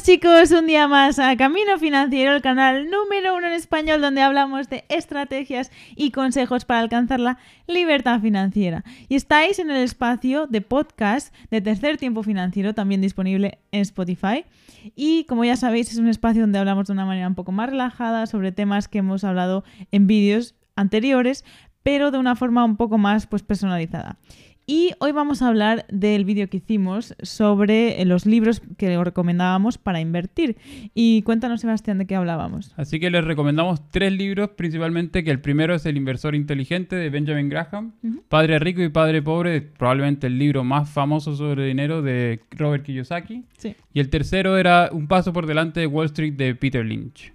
Bienvenidos chicos un día más a Camino Financiero, el canal número uno en español donde hablamos de estrategias y consejos para alcanzar la libertad financiera. Y estáis en el espacio de podcast de Tercer Tiempo Financiero, también disponible en Spotify. Y como ya sabéis, es un espacio donde hablamos de una manera un poco más relajada sobre temas que hemos hablado en vídeos anteriores, pero de una forma un poco más pues, personalizada. Y hoy vamos a hablar del vídeo que hicimos sobre los libros que os recomendábamos para invertir. Y cuéntanos, Sebastián, de qué hablábamos. Así que les recomendamos tres libros, principalmente que el primero es El inversor inteligente de Benjamin Graham, Padre rico y Padre pobre, probablemente el libro más famoso sobre dinero de Robert Kiyosaki. Y el tercero era Un paso por delante de Wall Street de Peter Lynch.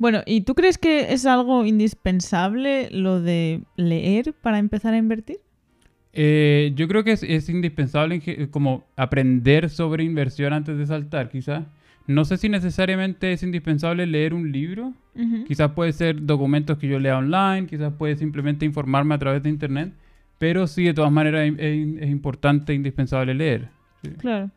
Bueno, ¿y tú crees que es algo indispensable lo de leer para empezar a invertir? Eh, yo creo que es, indispensable como aprender sobre inversión antes de saltar, quizás. No sé si necesariamente es indispensable leer un libro. Quizás puede ser documentos que yo lea online, quizás puede simplemente informarme a través de internet. Pero sí, de todas maneras es, es importante, indispensable leer. Claro.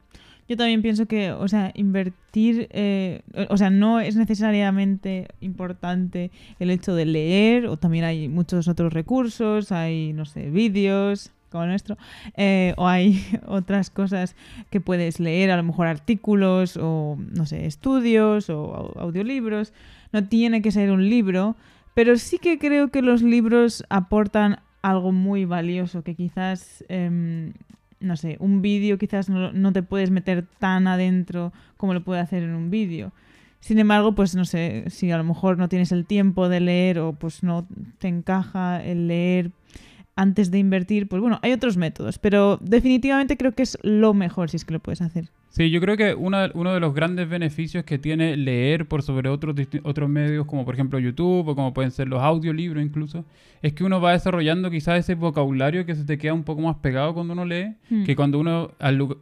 Yo también pienso que, o sea, invertir, eh, o sea, no es necesariamente importante el hecho de leer, o también hay muchos otros recursos, hay, no sé, vídeos como nuestro, eh, o hay otras cosas que puedes leer, a lo mejor artículos, o, no sé, estudios, o audiolibros. No tiene que ser un libro, pero sí que creo que los libros aportan algo muy valioso que quizás em, no sé, un vídeo quizás no, te puedes meter tan adentro como lo puede hacer en un vídeo. Sin embargo, pues no sé, si a lo mejor no tienes el tiempo de leer o pues no te encaja el leer antes de invertir, pues bueno, hay otros métodos, pero definitivamente creo que es lo mejor si es que lo puedes hacer. Sí, yo creo que uno de los grandes beneficios que tiene leer por sobre otros, otros medios, como por ejemplo YouTube o como pueden ser los audiolibros incluso, es que uno va desarrollando quizás ese vocabulario que se te queda un poco más pegado cuando uno lee, hmm. que cuando uno,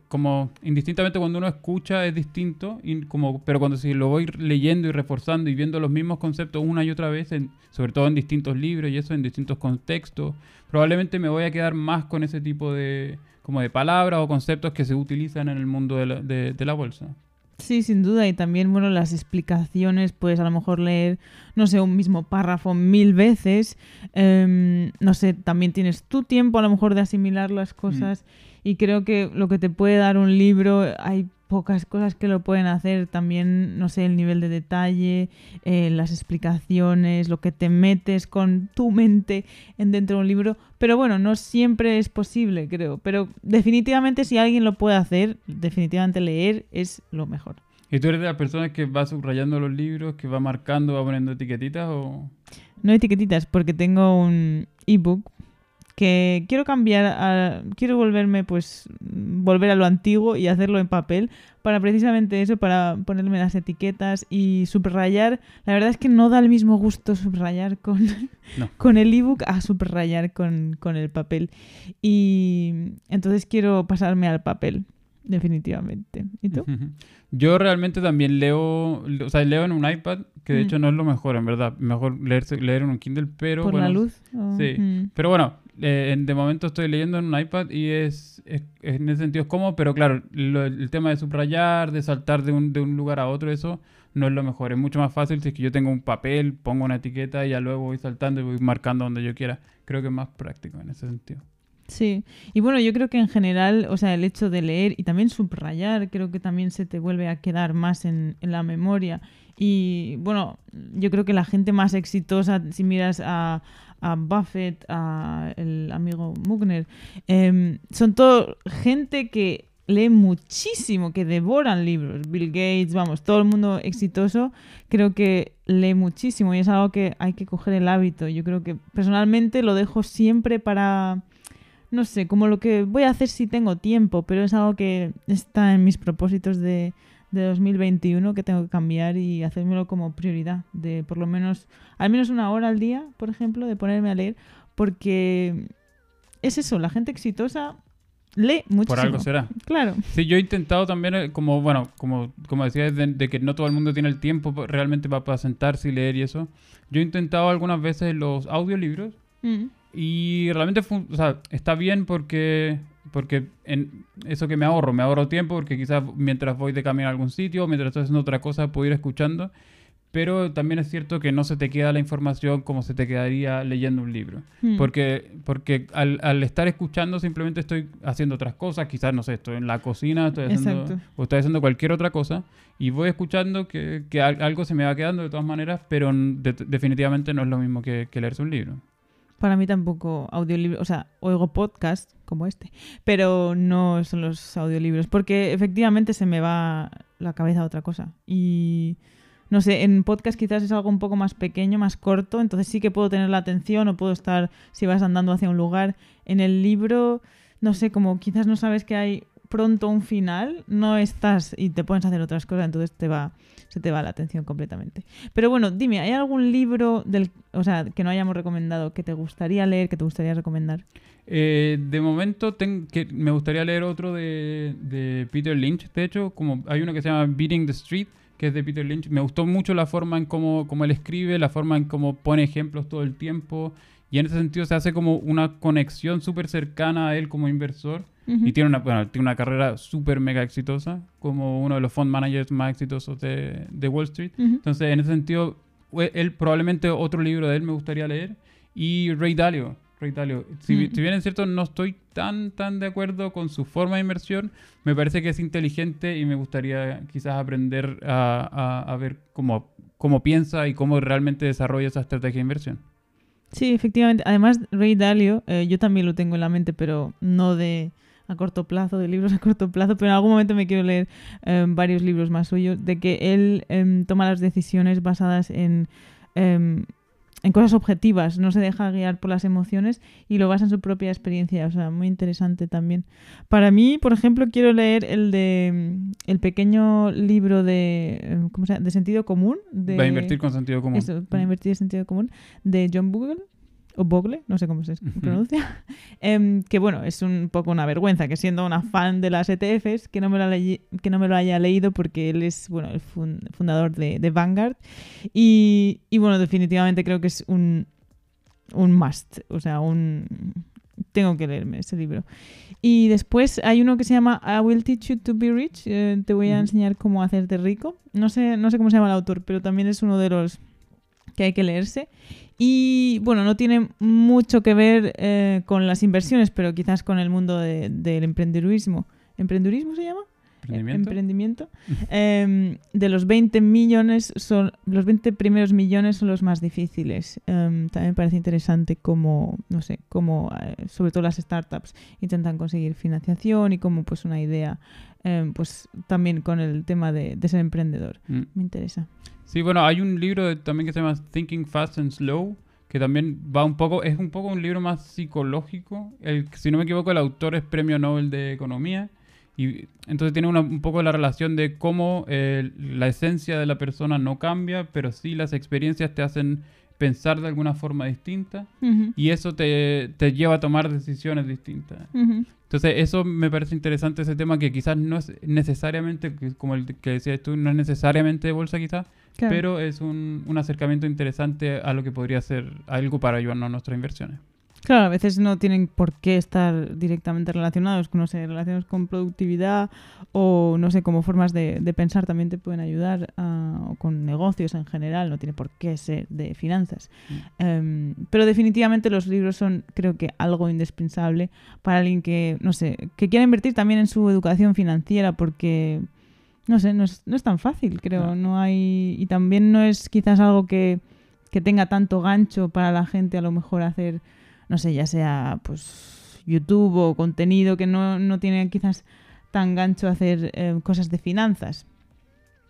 como indistintamente cuando uno escucha es distinto, y como, pero cuando si lo voy leyendo y reforzando y viendo los mismos conceptos una y otra vez, sobre todo en distintos libros y eso, en distintos contextos, probablemente me voy a quedar más con ese tipo de como de palabras o conceptos que se utilizan en el mundo de la, de, la bolsa. Sí, sin duda. Y también, bueno, las explicaciones, puedes a lo mejor leer, no sé, un mismo párrafo mil veces. Em, no sé, también tienes tu tiempo a lo mejor de asimilar las cosas. Mm. Y creo que lo que te puede dar un libro, hay pocas cosas que lo pueden hacer. También, no sé, el nivel de detalle, eh, las explicaciones, lo que te metes con tu mente en dentro de un libro. Pero bueno, no siempre es posible, creo. Pero definitivamente si alguien lo puede hacer, definitivamente leer es lo mejor. ¿Y tú eres de las personas que va subrayando los libros, que va marcando, va poniendo etiquetitas o...? No etiquetitas, porque tengo un ebook que quiero cambiar, a, quiero volverme, pues, volver a lo antiguo y hacerlo en papel para precisamente eso, para ponerme las etiquetas y subrayar. La verdad es que no da el mismo gusto subrayar con, con el ebook a subrayar con, con el papel. Y entonces quiero pasarme al papel definitivamente. ¿Y tú? Yo realmente también leo, o sea, leo en un iPad, que de hecho no es lo mejor, en verdad. Mejor leer, leer en un Kindle, pero... ¿Por la luz? Sí. Pero bueno, eh, de momento estoy leyendo en un iPad y es, en ese sentido es cómodo, pero claro, el tema de subrayar, de saltar de un, de un lugar a otro, eso no es lo mejor. Es mucho más fácil si es que yo tengo un papel, pongo una etiqueta y ya luego voy saltando y voy marcando donde yo quiera. Creo que es más práctico en ese sentido. Sí, y bueno, yo creo que en general, o sea, el hecho de leer y también subrayar, creo que también se te vuelve a quedar más en, la memoria. Y bueno, yo creo que la gente más exitosa, si miras a, a Buffett, a el amigo Mugner, em, son todo gente que lee muchísimo, que devoran libros. Bill Gates, vamos, todo el mundo exitoso, creo que lee muchísimo y es algo que hay que coger el hábito. Yo creo que personalmente lo dejo siempre para, no sé, como lo que voy a hacer si tengo tiempo, pero es algo que está en mis propósitos de, de 2021 que tengo que cambiar y hacérmelo como prioridad, de por lo menos, al menos una hora al día, por ejemplo, de ponerme a leer, porque es eso, la gente exitosa lee muchísimo. Por algo será. Claro. Sí, yo he intentado también, eh, como, bueno, como, como decía, de, que no todo el mundo tiene el tiempo realmente para, sentarse y leer y eso. Yo he intentado algunas veces los audiolibros mm. Y realmente o sea, está bien porque porque en eso que me ahorro, me ahorro tiempo porque quizás mientras voy de camino a algún sitio, mientras estoy haciendo otra cosa, puedo ir escuchando pero también es cierto que no se te queda la información como se te quedaría leyendo un libro. Hmm. Porque, porque al, al, estar escuchando simplemente estoy haciendo otras cosas, quizás, no sé, estoy en la cocina estoy haciendo, Exacto. o estoy haciendo cualquier otra cosa y voy escuchando que, que al- algo se me va quedando de todas maneras, pero de- definitivamente no es lo mismo que, que leerse un libro. Para mí tampoco audiolibros, o sea, oigo podcast como este, pero no son los audiolibros, porque efectivamente se me va la cabeza a otra cosa. Y no sé, en podcast quizás es algo un poco más pequeño, más corto, entonces sí que puedo tener la atención o puedo estar, si vas andando hacia un lugar. En el libro, no sé, como quizás no sabes que hay pronto un final, no estás y te pones a hacer otras cosas, entonces te va, se te va la atención completamente. Pero bueno, dime, ¿hay algún libro del, o sea, que no hayamos recomendado que te gustaría leer, que te gustaría recomendar? Eh, de momento que me gustaría leer otro de, de Peter Lynch. De hecho, como hay uno que se llama Beating the Street, que es de Peter Lynch. Me gustó mucho la forma en cómo, cómo él escribe, la forma en cómo pone ejemplos todo el tiempo. Y en ese sentido se hace como una conexión súper cercana a él como inversor. Ujú. Y tiene una, bueno, tiene una carrera súper mega exitosa, como uno de los fund managers más exitosos de, de Wall Street. Ujú. Entonces, en ese sentido, él probablemente otro libro de él me gustaría leer. Y Ray Dalio. Ray Dalio. Si, Mm. si bien es cierto, no estoy tan, tan de acuerdo con su forma de inversión, me parece que es inteligente y me gustaría quizás aprender a, a- a ver cómo, cómo piensa y cómo realmente desarrolla esa estrategia de inversión. Sí, efectivamente. Además, Ray Dalio, eh, yo también lo tengo en la mente, pero no de a corto plazo, de libros a corto plazo, pero en algún momento me quiero leer eh, varios libros más suyos, de que él em, toma las decisiones basadas en, em, en cosas objetivas, no se deja guiar por las emociones y lo basa en su propia experiencia, o sea, muy interesante también. Para mí, por ejemplo, quiero leer el de em, el pequeño libro de, em, ¿cómo se llama? de sentido común. De, Va a invertir con sentido común. eso, para invertir en sentido común, de John Bogle, o Bogle, no sé cómo se pronuncia, em, que bueno, es un poco una vergüenza que siendo una fan de las ETFs, que no me lo, leí- que no me lo haya leído porque él es, bueno, el fun- fundador de, de Vanguard y, y bueno, definitivamente creo que es un, un must, o sea, un... Tengo que leerme ese libro. Y después hay uno que se llama I Will Teach You to Be Rich. eh, te voy a enseñar cómo hacerte rico. No sé, no sé cómo se llama el autor, pero también es uno de los que hay que leerse. Y bueno, no tiene mucho que ver eh, con las inversiones, pero quizás con el mundo de- del emprendedurismo. ¿Emprendedurismo se llama? ¿Emprendimiento? Emprendimiento. Em, de los 20 millones, son, los 20 primeros millones son los más difíciles. Em, también me parece interesante cómo, no sé, cómo, eh, sobre todo las startups, intentan conseguir financiación y cómo pues una idea, em, pues también con el tema de, de ser emprendedor. Mm. Me interesa. Sí, bueno, hay un libro también que se llama Thinking Fast and Slow, que también va un poco, es un poco un libro más psicológico. El, si no me equivoco, el autor es Premio Nobel de Economía. Y entonces tiene una- un poco la relación de cómo eh, la esencia de la persona no cambia, pero sí las experiencias te hacen pensar de alguna forma distinta Ujú, y eso te, te lleva a tomar decisiones distintas. ujú. Entonces, eso me parece interesante ese tema que quizás no es necesariamente, como el que decías tú, no es necesariamente de bolsa quizás, Claro. pero es un, un acercamiento interesante a lo que podría ser algo para ayudarnos a nuestras inversiones. Claro, a veces no tienen por qué estar directamente relacionados, no sé, relacionados con productividad o no sé, como formas de, de pensar también te pueden ayudar a- o con negocios en general, no tiene por qué ser de finanzas. Em, pero definitivamente los libros son, creo que, algo indispensable para alguien que, no sé, que quiera invertir también en su educación financiera porque, no sé, no es, no es tan fácil, creo, No. no hay, y también no es quizás algo que, que tenga tanto gancho para la gente a lo mejor hacer no sé, ya sea pues YouTube o contenido que no, no tiene quizás tan gancho hacer eh, cosas de finanzas.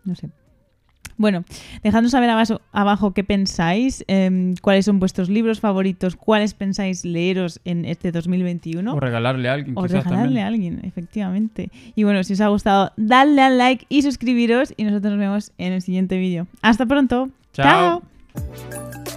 No sé. Bueno, dejadnos saber abajo, abajo qué pensáis, em, cuáles son vuestros libros favoritos, cuáles pensáis leeros en este 2021. O regalarle a alguien, O quizás regalarle también. a alguien, efectivamente. Y bueno, si os ha gustado, dadle al like y suscribiros y nosotros nos vemos en el siguiente vídeo. Hasta pronto. Chao. Chao.